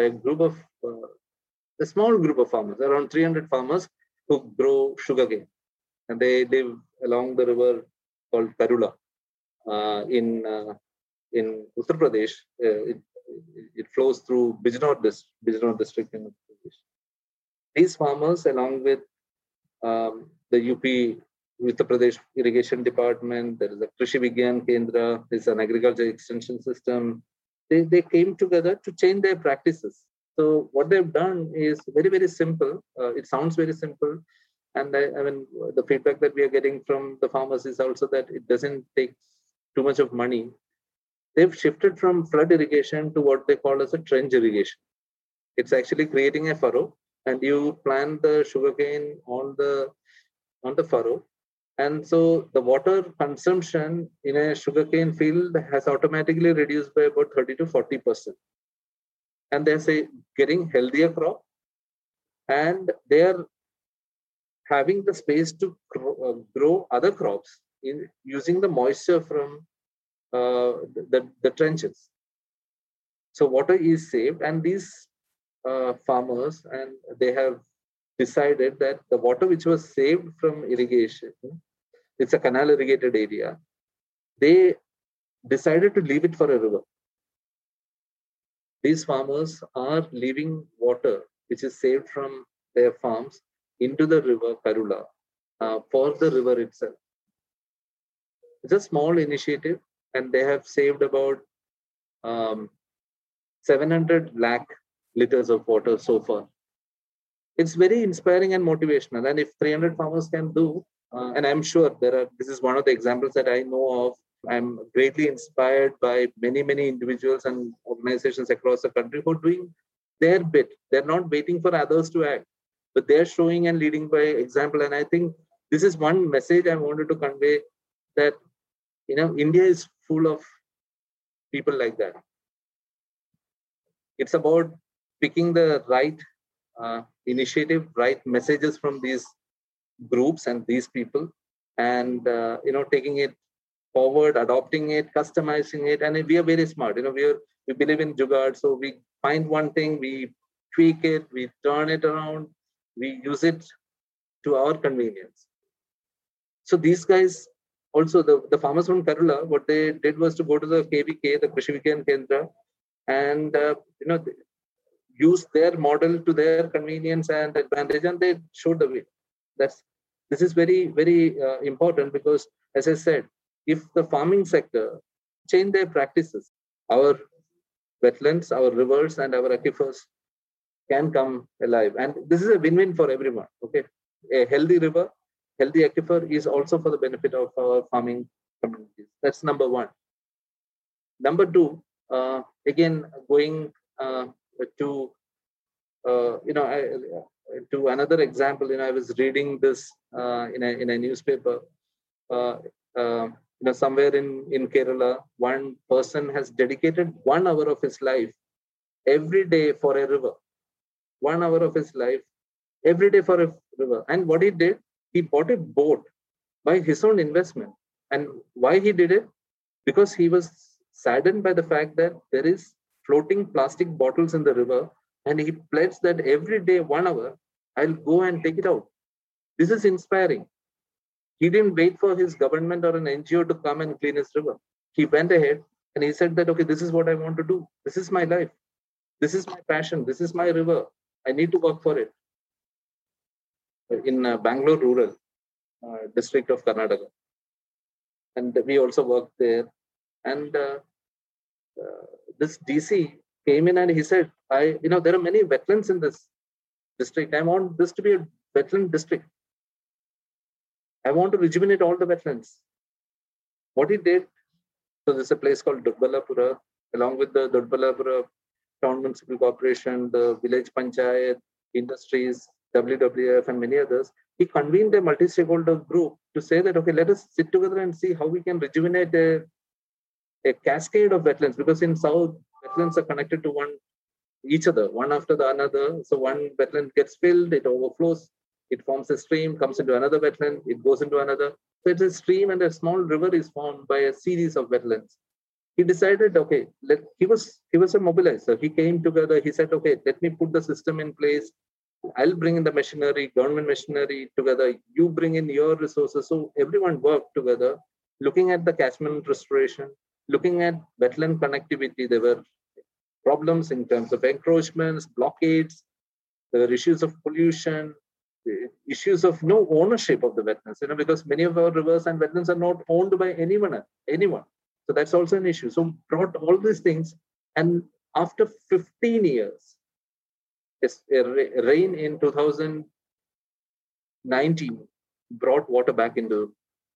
by a group of uh, a small group of farmers, around 300 farmers who grow sugarcane, and they live along the river called Karula uh, in uh, in Uttar Pradesh. Uh, it, it flows through Bijnor district, Bijnor district in Uttar Pradesh. These farmers, along with um, the UP Uttar Pradesh Irrigation Department, there is a Krishi Vigyan Kendra, there's an agriculture extension system. They, they came together to change their practices. So what they've done is very, very simple. Uh, it sounds very simple. And I, I mean, the feedback that we are getting from the farmers is also that it doesn't take too much of money. They've shifted from flood irrigation to what they call as a trench irrigation. It's actually creating a furrow and you plant the sugarcane on the on the furrow and so the water consumption in a sugarcane field has automatically reduced by about 30 to 40 percent. And they're say getting healthier crop and they're having the space to grow, uh, grow other crops in using the moisture from uh, the, the trenches. So water is saved and these uh, farmers and they have decided that the water which was saved from irrigation, it's a canal irrigated area, they decided to leave it for a river. These farmers are leaving water which is saved from their farms into the river Karula uh, for the river itself. It's a small initiative, and they have saved about um, 700 lakh liters of water so far. It's very inspiring and motivational. And if 300 farmers can do, and I'm sure there are, this is one of the examples that I know of. I'm greatly inspired by many, many individuals and organizations across the country who are doing their bit. They're not waiting for others to act, but they're showing and leading by example. And I think this is one message I wanted to convey that, you know, India is full of people like that. It's about picking the right uh, initiative, right messages from these groups and these people, and uh, you know taking it forward, adopting it, customizing it, and we are very smart. You know, we are we believe in jugaad, so we find one thing, we tweak it, we turn it around, we use it to our convenience. So these guys also the, the farmers from Karula what they did was to go to the KVK, the Krishi Vigyan Kendra, and uh, you know use their model to their convenience and advantage and they showed the way that's this is very very uh, important because as i said if the farming sector change their practices our wetlands our rivers and our aquifers can come alive. And this is a win-win for everyone okay? A healthy river healthy aquifer is also for the benefit of our farming communities. That's number one. Number two uh, again going uh, to uh, you know I, to another example you know i was reading this uh, in a in a newspaper uh, uh, you know somewhere in in kerala one person has dedicated one hour of his life every day for a river. One hour of his life every day for a river. And what he did he bought a boat by his own investment. And why he did it? Because he was saddened by the fact that there is floating plastic bottles in the river and he pledged that every day one hour i'll go and take it out. This is inspiring. He didn't wait for his government or an ngo to come and clean his river. He went ahead and he said that okay this is what i want to do. This is my life. This is my passion. This is my river. I need to work for it. In uh, bangalore rural uh, district of karnataka. And we also worked there. And uh, uh this DC came in and he said, I, you know, there are many wetlands in this district. I want this to be a wetland district. I want to rejuvenate all the wetlands. What he did, so there's a place called Doddaballapura, along with the Doddaballapura Town Municipal Corporation, the village panchayat, industries, WWF, and many others. He convened a multi-stakeholder group to say that, okay, let us sit together and see how we can rejuvenate a a cascade of wetlands because in south wetlands are connected to one each other one after the another so one wetland gets filled it overflows it forms a stream comes into another wetland it goes into another so it's a stream and a small river is formed by a series of wetlands he decided, okay, let, he was he was a mobilizer. He came together. He said, okay, let me put the system in place. I'll bring in the machinery, government machinery together. You bring in your resources. So everyone worked together, looking at the catchment restoration, looking at wetland connectivity. There were problems in terms of encroachments, blockades. There were issues of pollution, issues of no ownership of the wetlands. You know, because many of our rivers and wetlands are not owned by anyone. Anyone. So that's also an issue. So brought all these things, and after 15 years, rain in 2019 brought water back into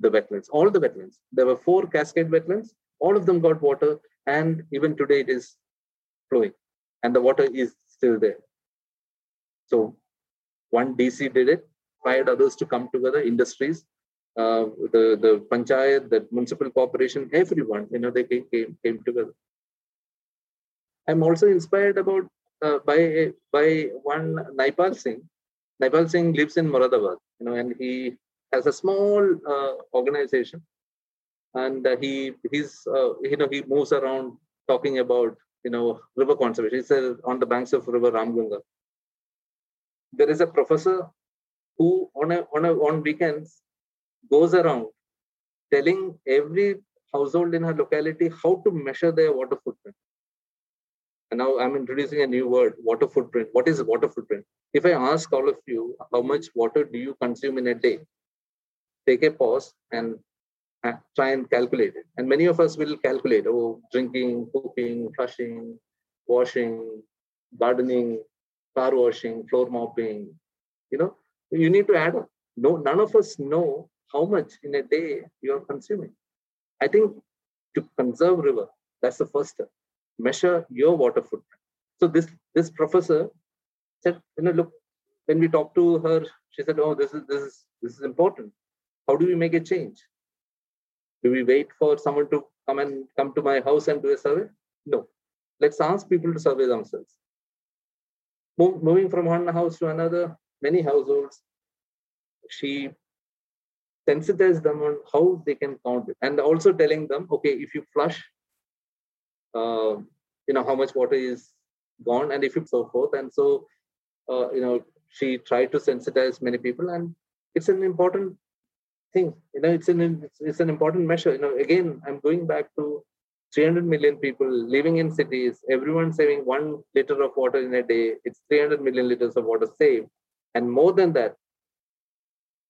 the wetlands, all the wetlands. There were four cascade wetlands, all of them got water, and even today it is flowing, and the water is still there. So one DC did it, fired others to come together, industries, uh, the the panchayat, the municipal corporation, everyone, you know, they came came, came together. I'm also inspired about uh, by by one Naipal Singh. Naipal Singh lives in Moradabad, you know, and he has a small uh, organization, and uh, he he's uh, you know he moves around talking about you know river conservation. Uh, on the banks of River Ramganga. There is a professor who on a on a on weekends goes around telling every household in her locality how to measure their water footprint. And now I'm introducing a new word, water footprint. What is water footprint? If I ask all of you, how much water do you consume in a day? Take a pause and Uh, try and calculate it. And many of us will calculate, oh, drinking, cooking, flushing, washing, gardening, car washing, floor mopping. You know, you need to add up. No, none of us know how much in a day you are consuming. I think to conserve river, that's the first step. Measure your water footprint. So this this professor said, you know, look, when we talked to her, she said, oh, this is this is this is important. How do we make a change? Do we wait for someone to come and come to my house and do a survey? No. Let's ask people to survey themselves. Move, moving from one house to another, many households, she sensitize them on how they can count it and also telling them okay if you flush uh, you know how much water is gone and if you so forth and so uh, you know she tried to sensitize many people and it's an important thing you know it's an it's, it's an important measure you know again i'm going back to 300 million people living in cities everyone saving one liter of water in a day it's 300 million liters of water saved and more than that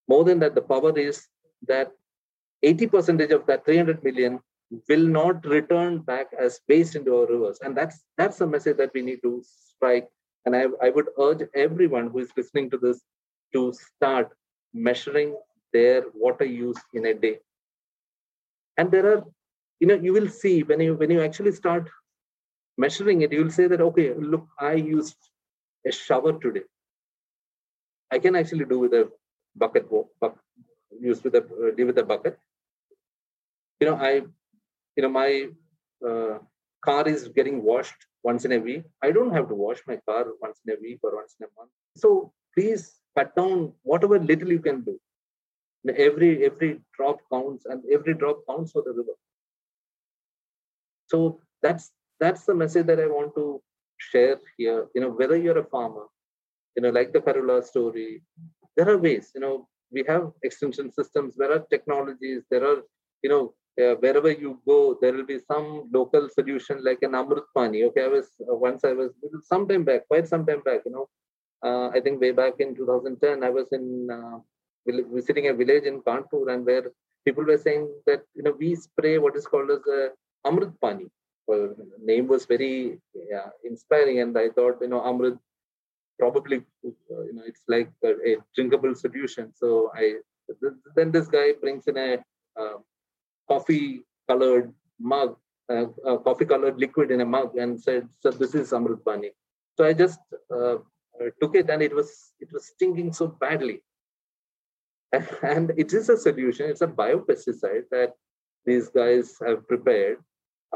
more than that, the power is that 80% of that 300 million will not return back as waste into our rivers. And that's that's the message that we need to strike. And I, I would urge everyone who is listening to this to start measuring their water use in a day. And there are, you know, you will see when you when you actually start measuring it, you will say that, okay, look, I used a shower today. I can actually do with a bucket, bucket used with a deal with a bucket. You know, I, you know, my uh, car is getting washed once in a week. I don't have to wash my car once in a week or once in a month. So please cut down whatever little you can do. Every every drop counts, and every drop counts for the river. So that's that's the message that I want to share here. You know, whether you're a farmer, you know, like the Karula story, there are ways you know we have extension systems there are technologies there are you know uh, wherever you go there will be some local solution like an amrut pani okay i was uh, once i was some time back quite some time back you know uh, i think way back in 2010 i was in uh, visiting a village in kanpur and where people were saying that you know we spray what is called as a amrut pani. Well, name was very yeah, inspiring and i thought you know amrut probably uh, you know it's like a, a, drinkable solution. So i then this guy brings in a uh, coffee colored mug uh, a coffee colored liquid in a mug and said so this is amrut pani. So i just uh, took it and it was it was stinking so badly and it is a solution it's a biopesticide that these guys have prepared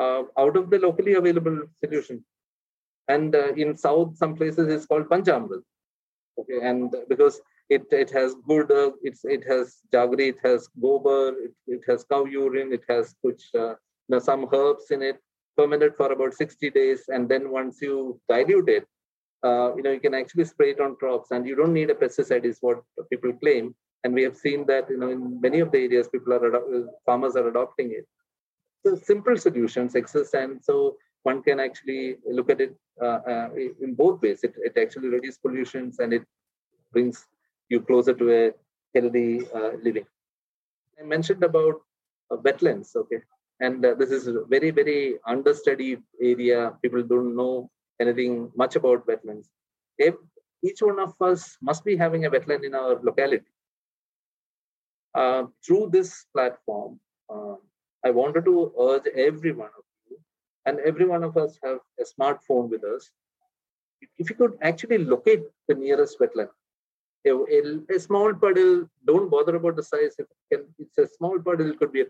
uh, out of the locally available solution and uh, in south some places it's called panchamrit okay and because it it has good uh, it's it has jaggery it has gobar it, it has cow urine it has which uh, know, some herbs in it, ferment it for about 60 days, and then once you dilute it, uh, you know, you can actually spray it on crops, and you don't need a pesticide, is what people claim. And we have seen that, you know, in many of the areas, people are farmers are adopting it. So simple solutions exist, and so one can actually look at it uh, uh, in both ways. It, it actually reduces pollutions and it brings you closer to a healthy uh, living. I mentioned about uh, wetlands, okay, and uh, this is a very, very understudied area. People don't know anything much about wetlands. If each one of us must be having a wetland in our locality. Uh, through this platform, I wanted to urge every one of you, and every one of us have a smartphone with us. If you could actually locate the nearest wetland, a, a, a small puddle, don't bother about the size. It can, it's a small puddle, it could be a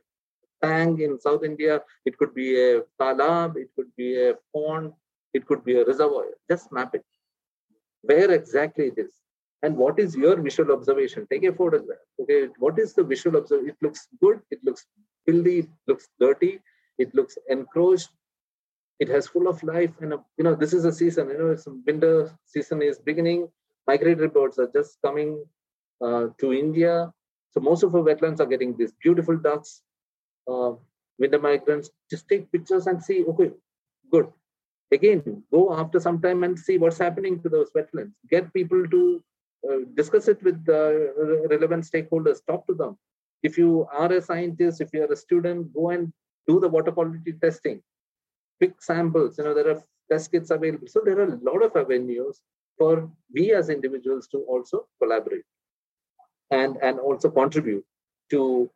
tank in South India, it could be a talab, it could be a pond, it could be a reservoir. Just map it. Where exactly it is. And what is your visual observation? Take a photograph. Okay, what is the visual observation? It looks good, it looks filthy, it looks dirty, it looks encroached, it has full of life and you know this is a season you know it's winter season is beginning migratory birds are just coming uh, to india so most of our wetlands are getting these beautiful ducks uh, winter migrants just take pictures and see okay good again go after some time and see what's happening to those wetlands get people to Uh, discuss it with the relevant stakeholders talk to them if you are a scientist if you are a student go and do the water quality testing pick samples. You know, there are test kits available. So there are a lot of avenues for we as individuals to also collaborate and, and also contribute to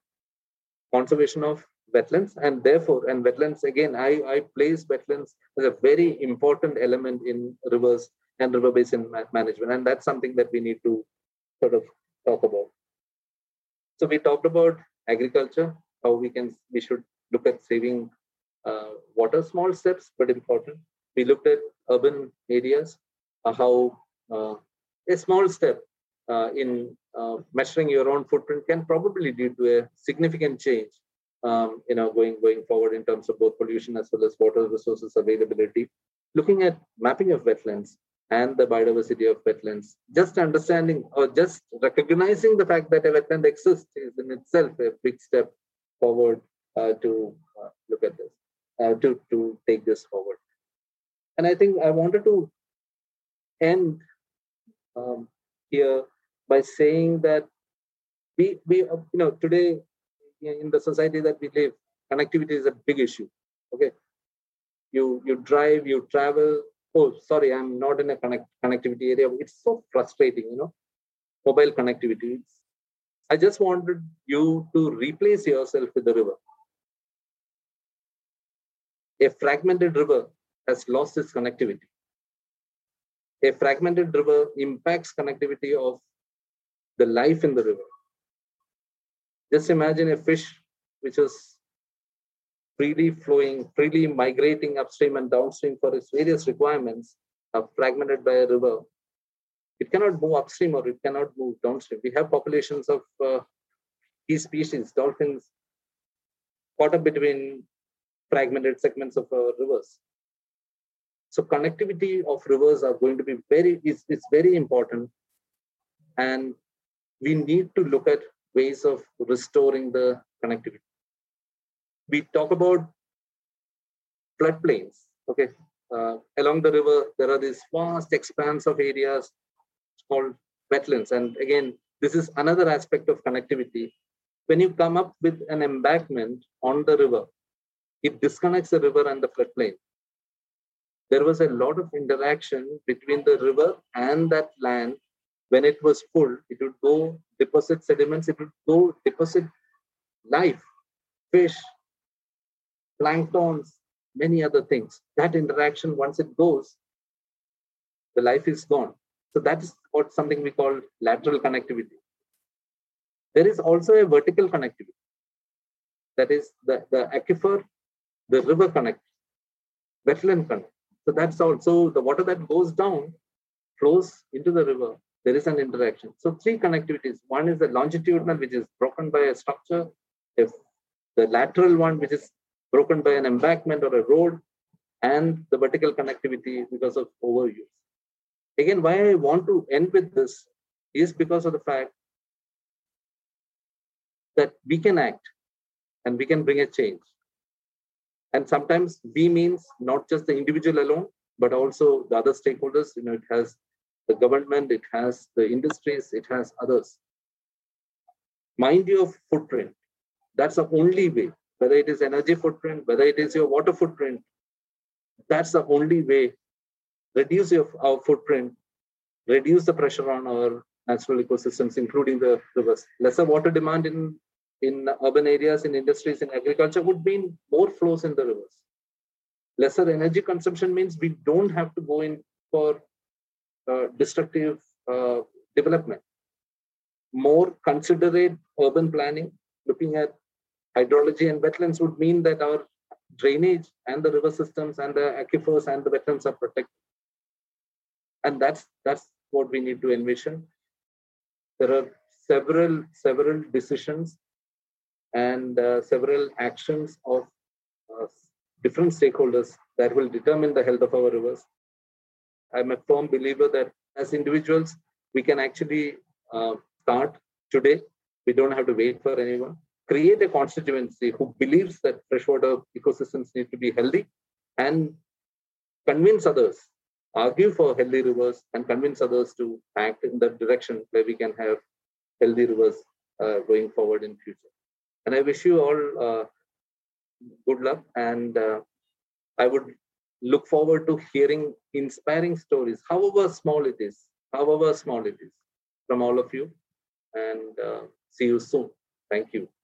conservation of wetlands and therefore and wetlands again I, I place wetlands as a very important element in rivers and river basin management and that's something that we need to sort of talk about so we talked about agriculture how we can we should look at saving uh, what are small steps but important? We looked at urban areas, uh, how uh, a small step uh, in uh, measuring your own footprint can probably lead to a significant change. Um, you know, going going forward in terms of both pollution as well as water resources availability. Looking at mapping of wetlands and the biodiversity of wetlands, just understanding or just recognizing the fact that a wetland exists is in itself a big step forward uh, to uh, look at this uh, to, to take this forward. And I think I wanted to end um, here by saying that we, we uh, you know, today in the society that we live, connectivity is a big issue. Okay. You, you drive, you travel. Oh, sorry, I'm not in a connect, connectivity area. It's so frustrating, you know, mobile connectivity. I just wanted you to replace yourself with the river a fragmented river has lost its connectivity. A fragmented river impacts connectivity of the life in the river. Just imagine a fish which is freely flowing, freely migrating upstream and downstream for its various requirements, are fragmented by a river. It cannot move upstream or it cannot move downstream. We have populations of uh, key species, dolphins, caught up between fragmented segments of uh, rivers. So connectivity of rivers are going to be very is, is very important. And we need to look at ways of restoring the connectivity. We talk about floodplains. Okay. Uh, along the river, there are these vast expanse of areas called wetlands. And again, this is another aspect of connectivity. When you come up with an embankment on the river, it disconnects the river and the floodplain. There was a lot of interaction between the river and that land. When it was full, it would go deposit sediments, it would go deposit life, fish, planktons, many other things. That interaction, once it goes, the life is gone. So that is what something we call lateral connectivity. There is also a vertical connectivity. That is the, the aquifer the river connect, wetland connect. So that's also the water that goes down flows into the river. There is an interaction. So three connectivities. One is the longitudinal, which is broken by a structure. If the lateral one, which is broken by an embankment or a road, and the vertical connectivity because of overuse. Again, why I want to end with this is because of the fact that we can act and we can bring a change. And sometimes we means not just the individual alone, but also the other stakeholders. You know, it has the government, it has the industries, it has others. Mind your footprint. That's the only way, whether it is energy footprint, whether it is your water footprint, that's the only way. Reduce your, our footprint, reduce the pressure on our natural ecosystems, including the rivers. Lesser water demand in, in urban areas, in industries, in agriculture would mean more flows in the rivers. Lesser energy consumption means we don't have to go in for uh, destructive uh, development. More considerate urban planning, looking at hydrology and wetlands would mean that our drainage and the river systems and the aquifers and the wetlands are protected. And that's that's what we need to envision. There are several several decisions and uh, several actions of uh, different stakeholders that will determine the health of our rivers. I'm a firm believer that as individuals, we can actually uh, start today. We don't have to wait for anyone. Create a constituency who believes that freshwater ecosystems need to be healthy and convince others, argue for healthy rivers, and convince others to act in that direction where we can have healthy rivers uh, going forward in future. And I wish you all uh, good luck and uh, I would look forward to hearing inspiring stories, however small it is, however small it is, from all of you. And uh, see you soon. Thank you.